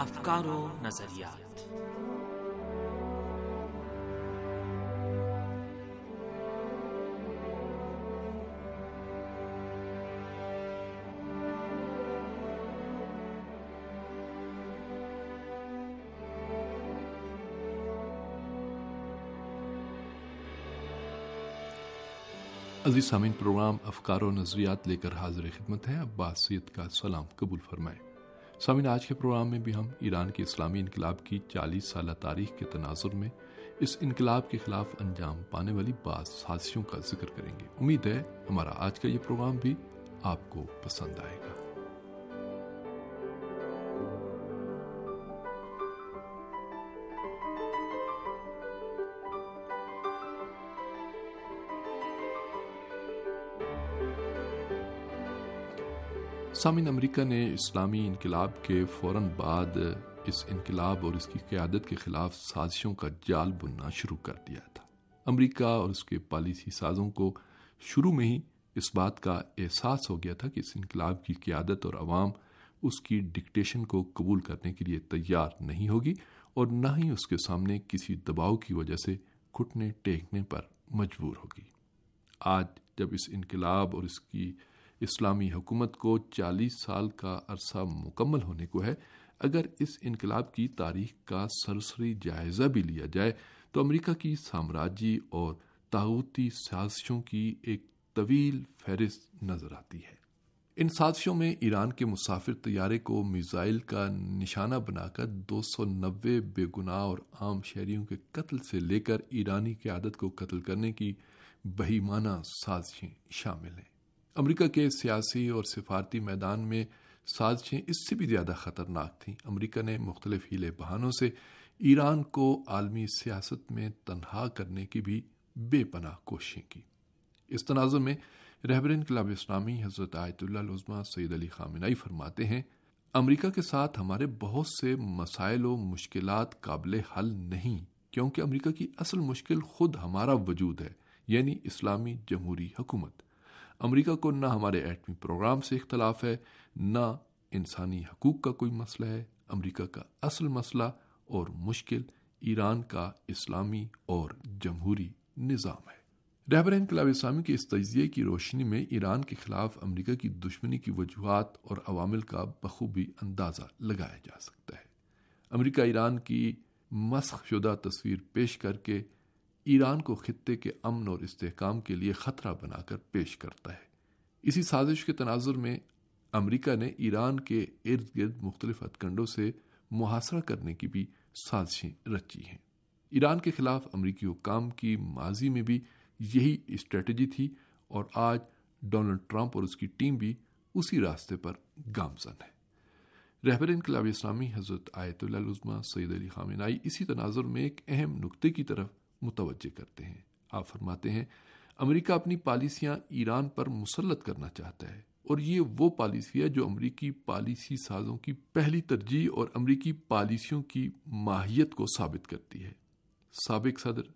افکار و نظریات۔ عزیز سامعین، پروگرام افکار و نظریات لے کر حاضر خدمت ہے۔ عباس سید کا سلام قبول فرمائے۔ سامعین، آج کے پروگرام میں بھی ہم ایران کے اسلامی انقلاب کی چالیس سالہ تاریخ کے تناظر میں اس انقلاب کے خلاف انجام پانے والی بعض سازشوں کا ذکر کریں گے۔ امید ہے ہمارا آج کا یہ پروگرام بھی آپ کو پسند آئے گا۔ سامن امریکہ نے اسلامی انقلاب کے فوراً بعد اس انقلاب اور اس کی قیادت کے خلاف سازشوں کا جال بننا شروع کر دیا تھا۔ امریکہ اور اس کے پالیسی سازوں کو شروع میں ہی اس بات کا احساس ہو گیا تھا کہ اس انقلاب کی قیادت اور عوام اس کی ڈکٹیشن کو قبول کرنے کے لیے تیار نہیں ہوگی اور نہ ہی اس کے سامنے کسی دباؤ کی وجہ سے گھٹنے ٹیکنے پر مجبور ہوگی۔ آج جب اس انقلاب اور اس کی اسلامی حکومت کو چالیس سال کا عرصہ مکمل ہونے کو ہے۔ اگر اس انقلاب کی تاریخ کا سرسری جائزہ بھی لیا جائے، تو امریکہ کی سامراجی اور تاغوتی سازشوں کی ایک طویل فہرست نظر آتی ہے۔ ان سازشوں میں ایران کے مسافر طیارے کو میزائل کا نشانہ بنا کر دو سو نوے بے گناہ اور عام شہریوں کے قتل سے لے کر ایرانی قیادت کو قتل کرنے کی بہیمانہ سازشیں شامل ہیں۔ امریکہ کے سیاسی اور سفارتی میدان میں سازشیں اس سے بھی زیادہ خطرناک تھیں۔ امریکہ نے مختلف ہیلے بہانوں سے ایران کو عالمی سیاست میں تنہا کرنے کی بھی بے پناہ کوششیں کی۔ اس تناظر میں رہبر انقلاب اسلامی حضرت آیت اللہ العظمہ سید علی خامنائی فرماتے ہیں، امریکہ کے ساتھ ہمارے بہت سے مسائل و مشکلات قابل حل نہیں، کیونکہ امریکہ کی اصل مشکل خود ہمارا وجود ہے یعنی اسلامی جمہوری حکومت۔ امریکہ کو نہ ہمارے ایٹمی پروگرام سے اختلاف ہے، نہ انسانی حقوق کا کوئی مسئلہ ہے۔ امریکہ کا اصل مسئلہ اور مشکل ایران کا اسلامی اور جمہوری نظام ہے۔ رہبر انقلاب اسلامی کے اس تجزیے کی روشنی میں ایران کے خلاف امریکہ کی دشمنی کی وجوہات اور عوامل کا بخوبی اندازہ لگایا جا سکتا ہے۔ امریکہ ایران کی مسخ شدہ تصویر پیش کر کے ایران کو خطے کے امن اور استحکام کے لیے خطرہ بنا کر پیش کرتا ہے۔ اسی سازش کے تناظر میں امریکہ نے ایران کے ارد گرد مختلف ہتکنڈوں سے محاصرہ کرنے کی بھی سازشیں رچی ہیں۔ ایران کے خلاف امریکی حکام کی ماضی میں بھی یہی اسٹریٹجی تھی اور آج ڈونلڈ ٹرمپ اور اس کی ٹیم بھی اسی راستے پر گامزن ہے رہبر انقلاب اسلامی حضرت آیت اللہ العظمہ سید علی خامنائی اسی تناظر میں ایک اہم نقطے کی طرف متوجہ کرتے ہیں۔ آپ فرماتے ہیں، امریکہ اپنی پالیسیاں ایران پر مسلط کرنا چاہتا ہے، اور یہ وہ پالیسی ہے جو امریکی پالیسی سازوں کی پہلی ترجیح اور امریکی پالیسیوں کی ماہیت کو ثابت کرتی ہے۔ سابق صدر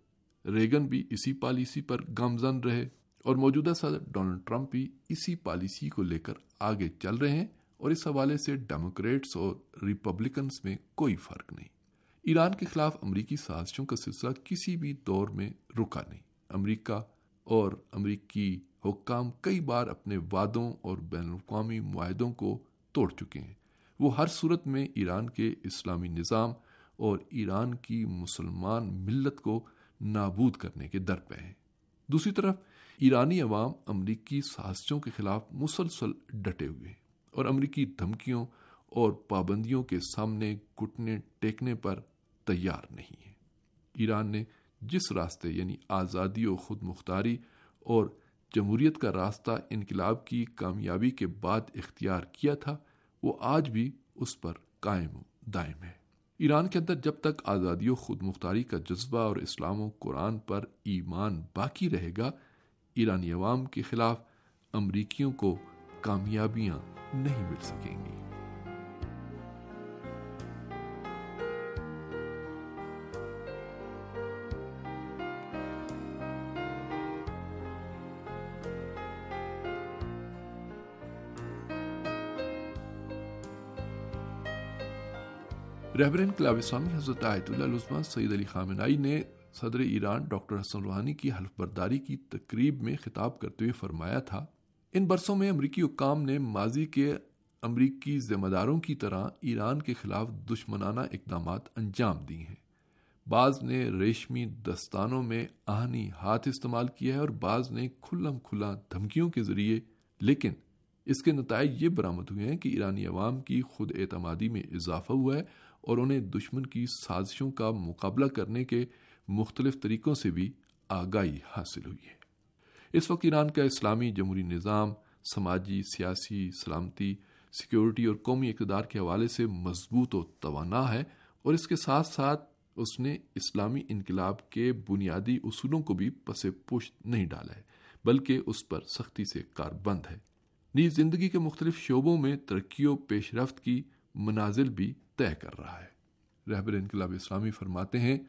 ریگن بھی اسی پالیسی پر گامزن رہے، اور موجودہ صدر ڈونلڈ ٹرمپ بھی اسی پالیسی کو لے کر آگے چل رہے ہیں، اور اس حوالے سے ڈیموکریٹس اور ریپبلکنس میں کوئی فرق نہیں۔ ایران کے خلاف امریکی سازشوں کا سلسلہ کسی بھی دور میں رکا نہیں۔ امریکہ اور امریکی حکام کئی بار اپنے وعدوں اور بین الاقوامی معاہدوں کو توڑ چکے ہیں۔ وہ ہر صورت میں ایران کے اسلامی نظام اور ایران کی مسلمان ملت کو نابود کرنے کے در پہ ہیں۔ دوسری طرف، ایرانی عوام امریکی سازشوں کے خلاف مسلسل ڈٹے ہوئے ہیں اور امریکی دھمکیوں اور پابندیوں کے سامنے گٹنے ٹیکنے پر تیار نہیں ہے۔ ایران نے جس راستے یعنی آزادی و خود مختاری اور جمہوریت کا راستہ انقلاب کی کامیابی کے بعد اختیار کیا تھا، وہ آج بھی اس پر قائم دائم ہے۔ ایران کے اندر جب تک آزادی و خود مختاری کا جذبہ اور اسلام و قرآن پر ایمان باقی رہے گا، ایرانی عوام کے خلاف امریکیوں کو کامیابیاں نہیں مل سکیں گی۔ رہبر انقلاب اسلامی حضرت آیت اللہ سید علی خامنائی نے صدر ایران ڈاکٹر حسن روحانی کی حلف برداری کی تقریب میں خطاب کرتے ہوئے فرمایا تھا، ان برسوں میں امریکی حکام نے ماضی کے امریکی ذمہ داروں کی طرح ایران کے خلاف دشمنانہ اقدامات انجام دی ہیں۔ بعض نے ریشمی دستانوں میں آہنی ہاتھ استعمال کیا ہے اور بعض نے کھلم کھلا دھمکیوں کے ذریعے، لیکن اس کے نتائج یہ برآمد ہوئے ہیں کہ ایرانی عوام کی خود اعتمادی میں اضافہ ہوا ہے اور انہیں دشمن کی سازشوں کا مقابلہ کرنے کے مختلف طریقوں سے بھی آگاہی حاصل ہوئی ہے۔ اس وقت ایران کا اسلامی جمہوری نظام، سماجی، سیاسی، سلامتی، سیکیورٹی اور قومی اقتدار کے حوالے سے مضبوط و توانا ہے اور اس کے ساتھ ساتھ اس نے اسلامی انقلاب کے بنیادی اصولوں کو بھی پس پشت نہیں ڈالا ہے، بلکہ اس پر سختی سے کار بند ہے۔ نیز زندگی کے مختلف شعبوں میں ترقی و پیش رفت کی منازل بھی طے کر رہا ہے۔ رہبر انقلاب اسلامی فرماتے ہیں،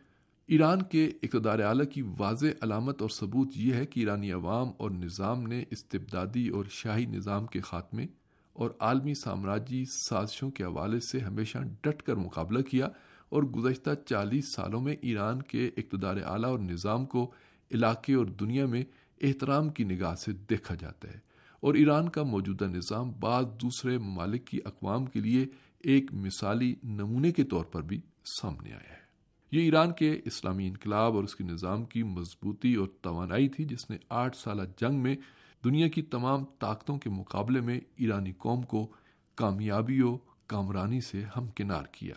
ایران کے اقتدار اعلی کی واضح علامت اور ثبوت یہ ہے کہ ایرانی عوام اور نظام نے استبدادی اور شاہی نظام کے خاتمے اور عالمی سامراجی سازشوں کے حوالے سے ہمیشہ ڈٹ کر مقابلہ کیا اور گزشتہ چالیس سالوں میں ایران کے اقتدار اعلیٰ اور نظام کو علاقے اور دنیا میں احترام کی نگاہ سے دیکھا جاتا ہے۔ اور ایران کا موجودہ نظام بعض دوسرے ممالک کی اقوام کے لیے ایک مثالی نمونے کے طور پر بھی سامنے آیا ہے۔ یہ ایران کے اسلامی انقلاب اور اس کے نظام کی مضبوطی اور توانائی تھی، جس نے آٹھ سالہ جنگ میں دنیا کی تمام طاقتوں کے مقابلے میں ایرانی قوم کو کامیابی و کامرانی سے ہمکنار کیا۔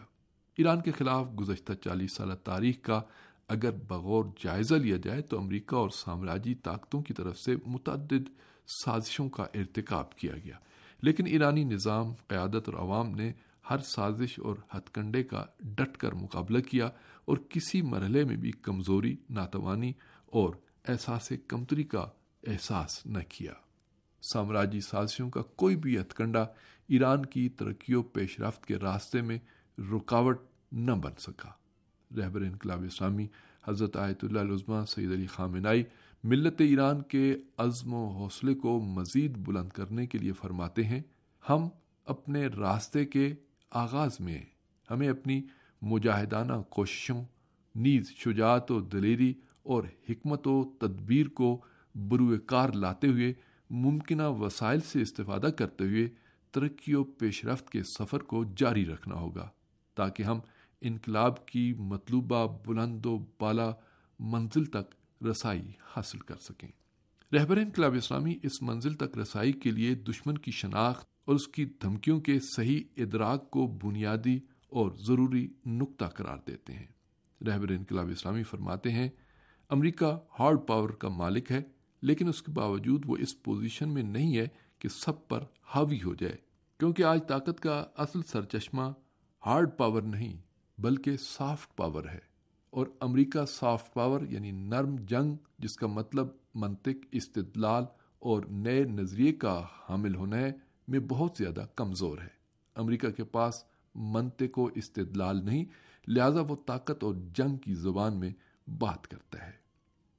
ایران کے خلاف گزشتہ چالیس سالہ تاریخ کا اگر بغور جائزہ لیا جائے، تو امریکہ اور سامراجی طاقتوں کی طرف سے متعدد سازشوں کا ارتکاب کیا گیا۔ لیکن ایرانی نظام، قیادت اور عوام نے ہر سازش اور ہتھ کنڈے کا ڈٹ کر مقابلہ کیا اور کسی مرحلے میں بھی کمزوری، ناتوانی اور احساس کمتری کا احساس نہ کیا۔ سامراجی سازشوں کا کوئی بھی ہتھ کنڈا ایران کی ترقی و پیش رفت کے راستے میں رکاوٹ نہ بن سکا۔ رہبر انقلاب اسلامی حضرت آیت اللہ عظمہ سید علی خامنائی ملت ایران کے عزم و حوصلے کو مزید بلند کرنے کے لیے فرماتے ہیں، ہم اپنے راستے کے آغاز میں ہمیں اپنی مجاہدانہ کوششوں، نیز شجاعت و دلیری اور حکمت و تدبیر کو بروئے کار لاتے ہوئے ممکنہ وسائل سے استفادہ کرتے ہوئے ترقی و پیش رفت کے سفر کو جاری رکھنا ہوگا تاکہ ہم انقلاب کی مطلوبہ بلند و بالا منزل تک رسائی حاصل کر سکیں۔ رہبر انقلاب اسلامی اس منزل تک رسائی کے لیے دشمن کی شناخت اور اس کی دھمکیوں کے صحیح ادراک کو بنیادی اور ضروری نقطہ قرار دیتے ہیں۔ رہبر انقلاب اسلامی فرماتے ہیں، امریکہ ہارڈ پاور کا مالک ہے، لیکن اس کے باوجود وہ اس پوزیشن میں نہیں ہے کہ سب پر حاوی ہو جائے۔ کیونکہ آج طاقت کا اصل سرچشمہ ہارڈ پاور نہیں، بلکہ سافٹ پاور ہے۔ اور امریکہ سافٹ پاور یعنی نرم جنگ، جس کا مطلب منطق استدلال اور نئے نظریے کا حامل ہونا ہے میں بہت زیادہ کمزور ہے۔ امریکہ کے پاس منطق و استدلال نہیں، لہذا وہ طاقت اور جنگ کی زبان میں بات کرتا ہے۔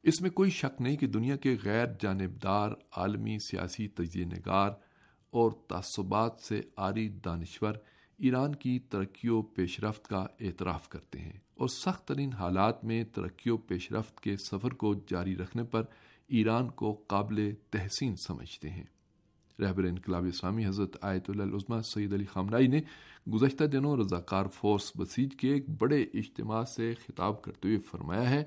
اس میں کوئی شک نہیں کہ دنیا کے غیر جانبدار عالمی سیاسی تجزیہ نگار اور تعصبات سے آری دانشور ایران کی ترقی و پیش رفت کا اعتراف کرتے ہیں اور سخت ترین حالات میں ترقی و پیش رفت کے سفر کو جاری رکھنے پر ایران کو قابل تحسین سمجھتے ہیں۔ رہبر انقلاب اسلامی حضرت آیت اللہ عظمہ سعید علی خامنائی نے گزشتہ دنوں رضاکار فورس بسیج کے ایک بڑے اجتماع سے خطاب کرتے ہوئے فرمایا ہے،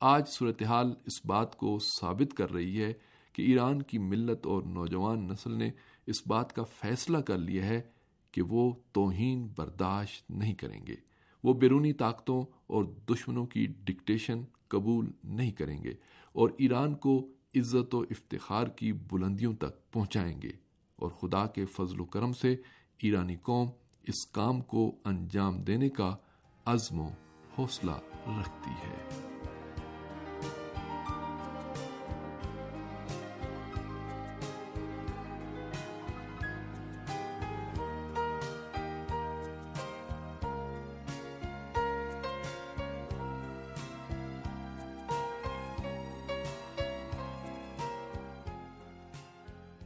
آج صورتحال اس بات کو ثابت کر رہی ہے کہ ایران کی ملت اور نوجوان نسل نے اس بات کا فیصلہ کر لیا ہے کہ وہ توہین برداشت نہیں کریں گے۔ وہ بیرونی طاقتوں اور دشمنوں کی ڈکٹیشن قبول نہیں کریں گے اور ایران کو عزت و افتخار کی بلندیوں تک پہنچائیں گے اور خدا کے فضل و کرم سے ایرانی قوم اس کام کو انجام دینے کا عزم و حوصلہ رکھتی ہے۔